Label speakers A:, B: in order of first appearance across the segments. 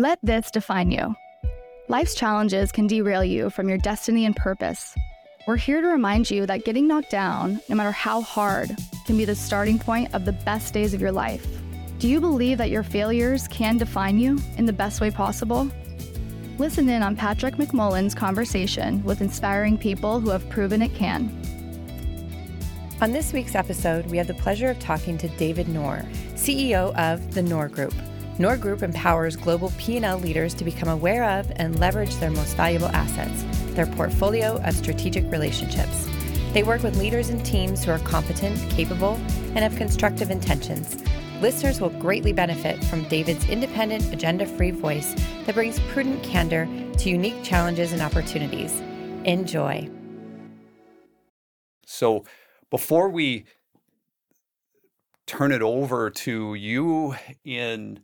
A: Let this define you. Life's challenges can derail you from your destiny and purpose. We're here to remind you that getting knocked down, no matter how hard, can be the starting point of the best days of your life. Do you believe that your failures can define you in the best way possible? Listen in on Patrick McMullan's conversation with inspiring people who have proven it can.
B: On this week's episode, we have the pleasure of talking to David Nour, CEO of the Nour Group. Nour Group empowers global P&L leaders to become aware of and leverage their most valuable assets, their portfolio of strategic relationships. They work with leaders and teams who are competent, capable, and have constructive intentions. Listeners will greatly benefit from David's independent, agenda free voice that brings prudent candor to unique challenges and opportunities. Enjoy.
C: So, before we turn it over to you in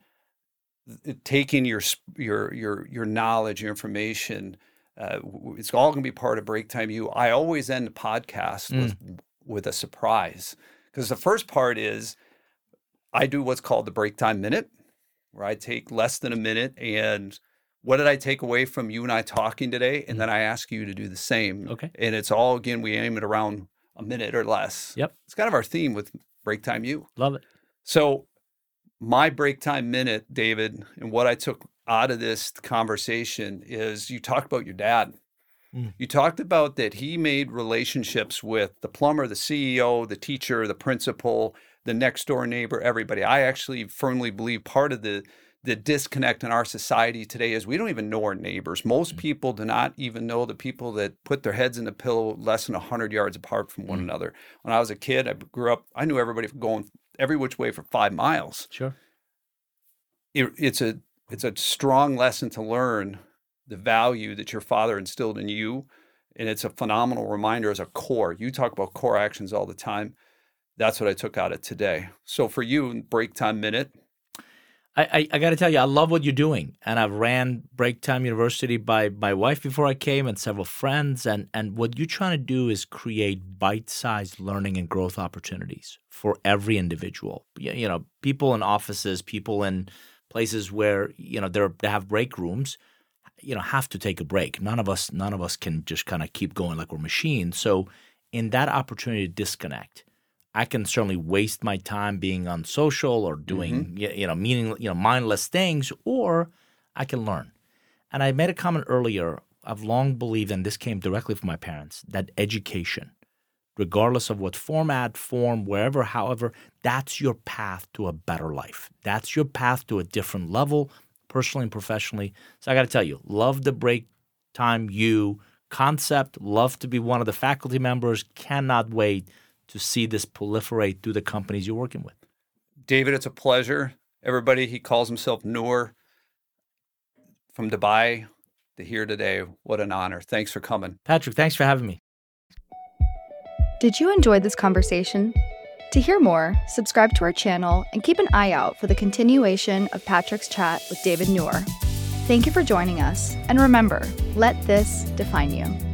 C: taking your your your your knowledge, your information. Uh, it's all going to be part of break time. You, I always end the podcast mm. with with a surprise because the first part is I do what's called the break time minute, where I take less than a minute and what did I take away from you and I talking today, and mm. then I ask you to do the same.
D: Okay.
C: And it's all again we aim it around a minute or less.
D: Yep.
C: It's kind of our theme with break time. You
D: love it.
C: So my break time minute, David, and what I took out of this conversation is you talked about your dad. Mm. You talked about that he made relationships with the plumber, the CEO, the teacher, the principal, the next door neighbor, everybody. I actually firmly believe part of the the disconnect in our society today is we don't even know our neighbors. Most mm. people do not even know the people that put their heads in the pillow less than 100 yards apart from one mm. another. When I was a kid, I grew up, I knew everybody going every which way for five miles.
D: Sure.
C: It, it's a it's a strong lesson to learn the value that your father instilled in you, and it's a phenomenal reminder as a core. You talk about core actions all the time. That's what I took out of today. So for you, break time minute,
D: I, I, I got to tell you, I love what you're doing, and I've ran Break Time University by my wife before I came, and several friends, and and what you're trying to do is create bite-sized learning and growth opportunities for every individual. You know, people in offices, people in places where you know they have break rooms, you know, have to take a break. None of us, none of us can just kind of keep going like we're machines. So, in that opportunity to disconnect I can certainly waste my time being on social or doing mm-hmm. you know meaning you know mindless things, or I can learn. And I made a comment earlier. I've long believed, and this came directly from my parents, that education, regardless of what format, form, wherever, however, that's your path to a better life. That's your path to a different level, personally and professionally. So I got to tell you, love the break time you concept. Love to be one of the faculty members. Cannot wait to see this proliferate through the companies you're working with.
C: David, it's a pleasure. Everybody, he calls himself Nour from Dubai to here today. What an honor. Thanks for coming.
D: Patrick, thanks for having me.
A: Did you enjoy this conversation? To hear more, subscribe to our channel and keep an eye out for the continuation of Patrick's chat with David Nour. Thank you for joining us, and remember, let this define you.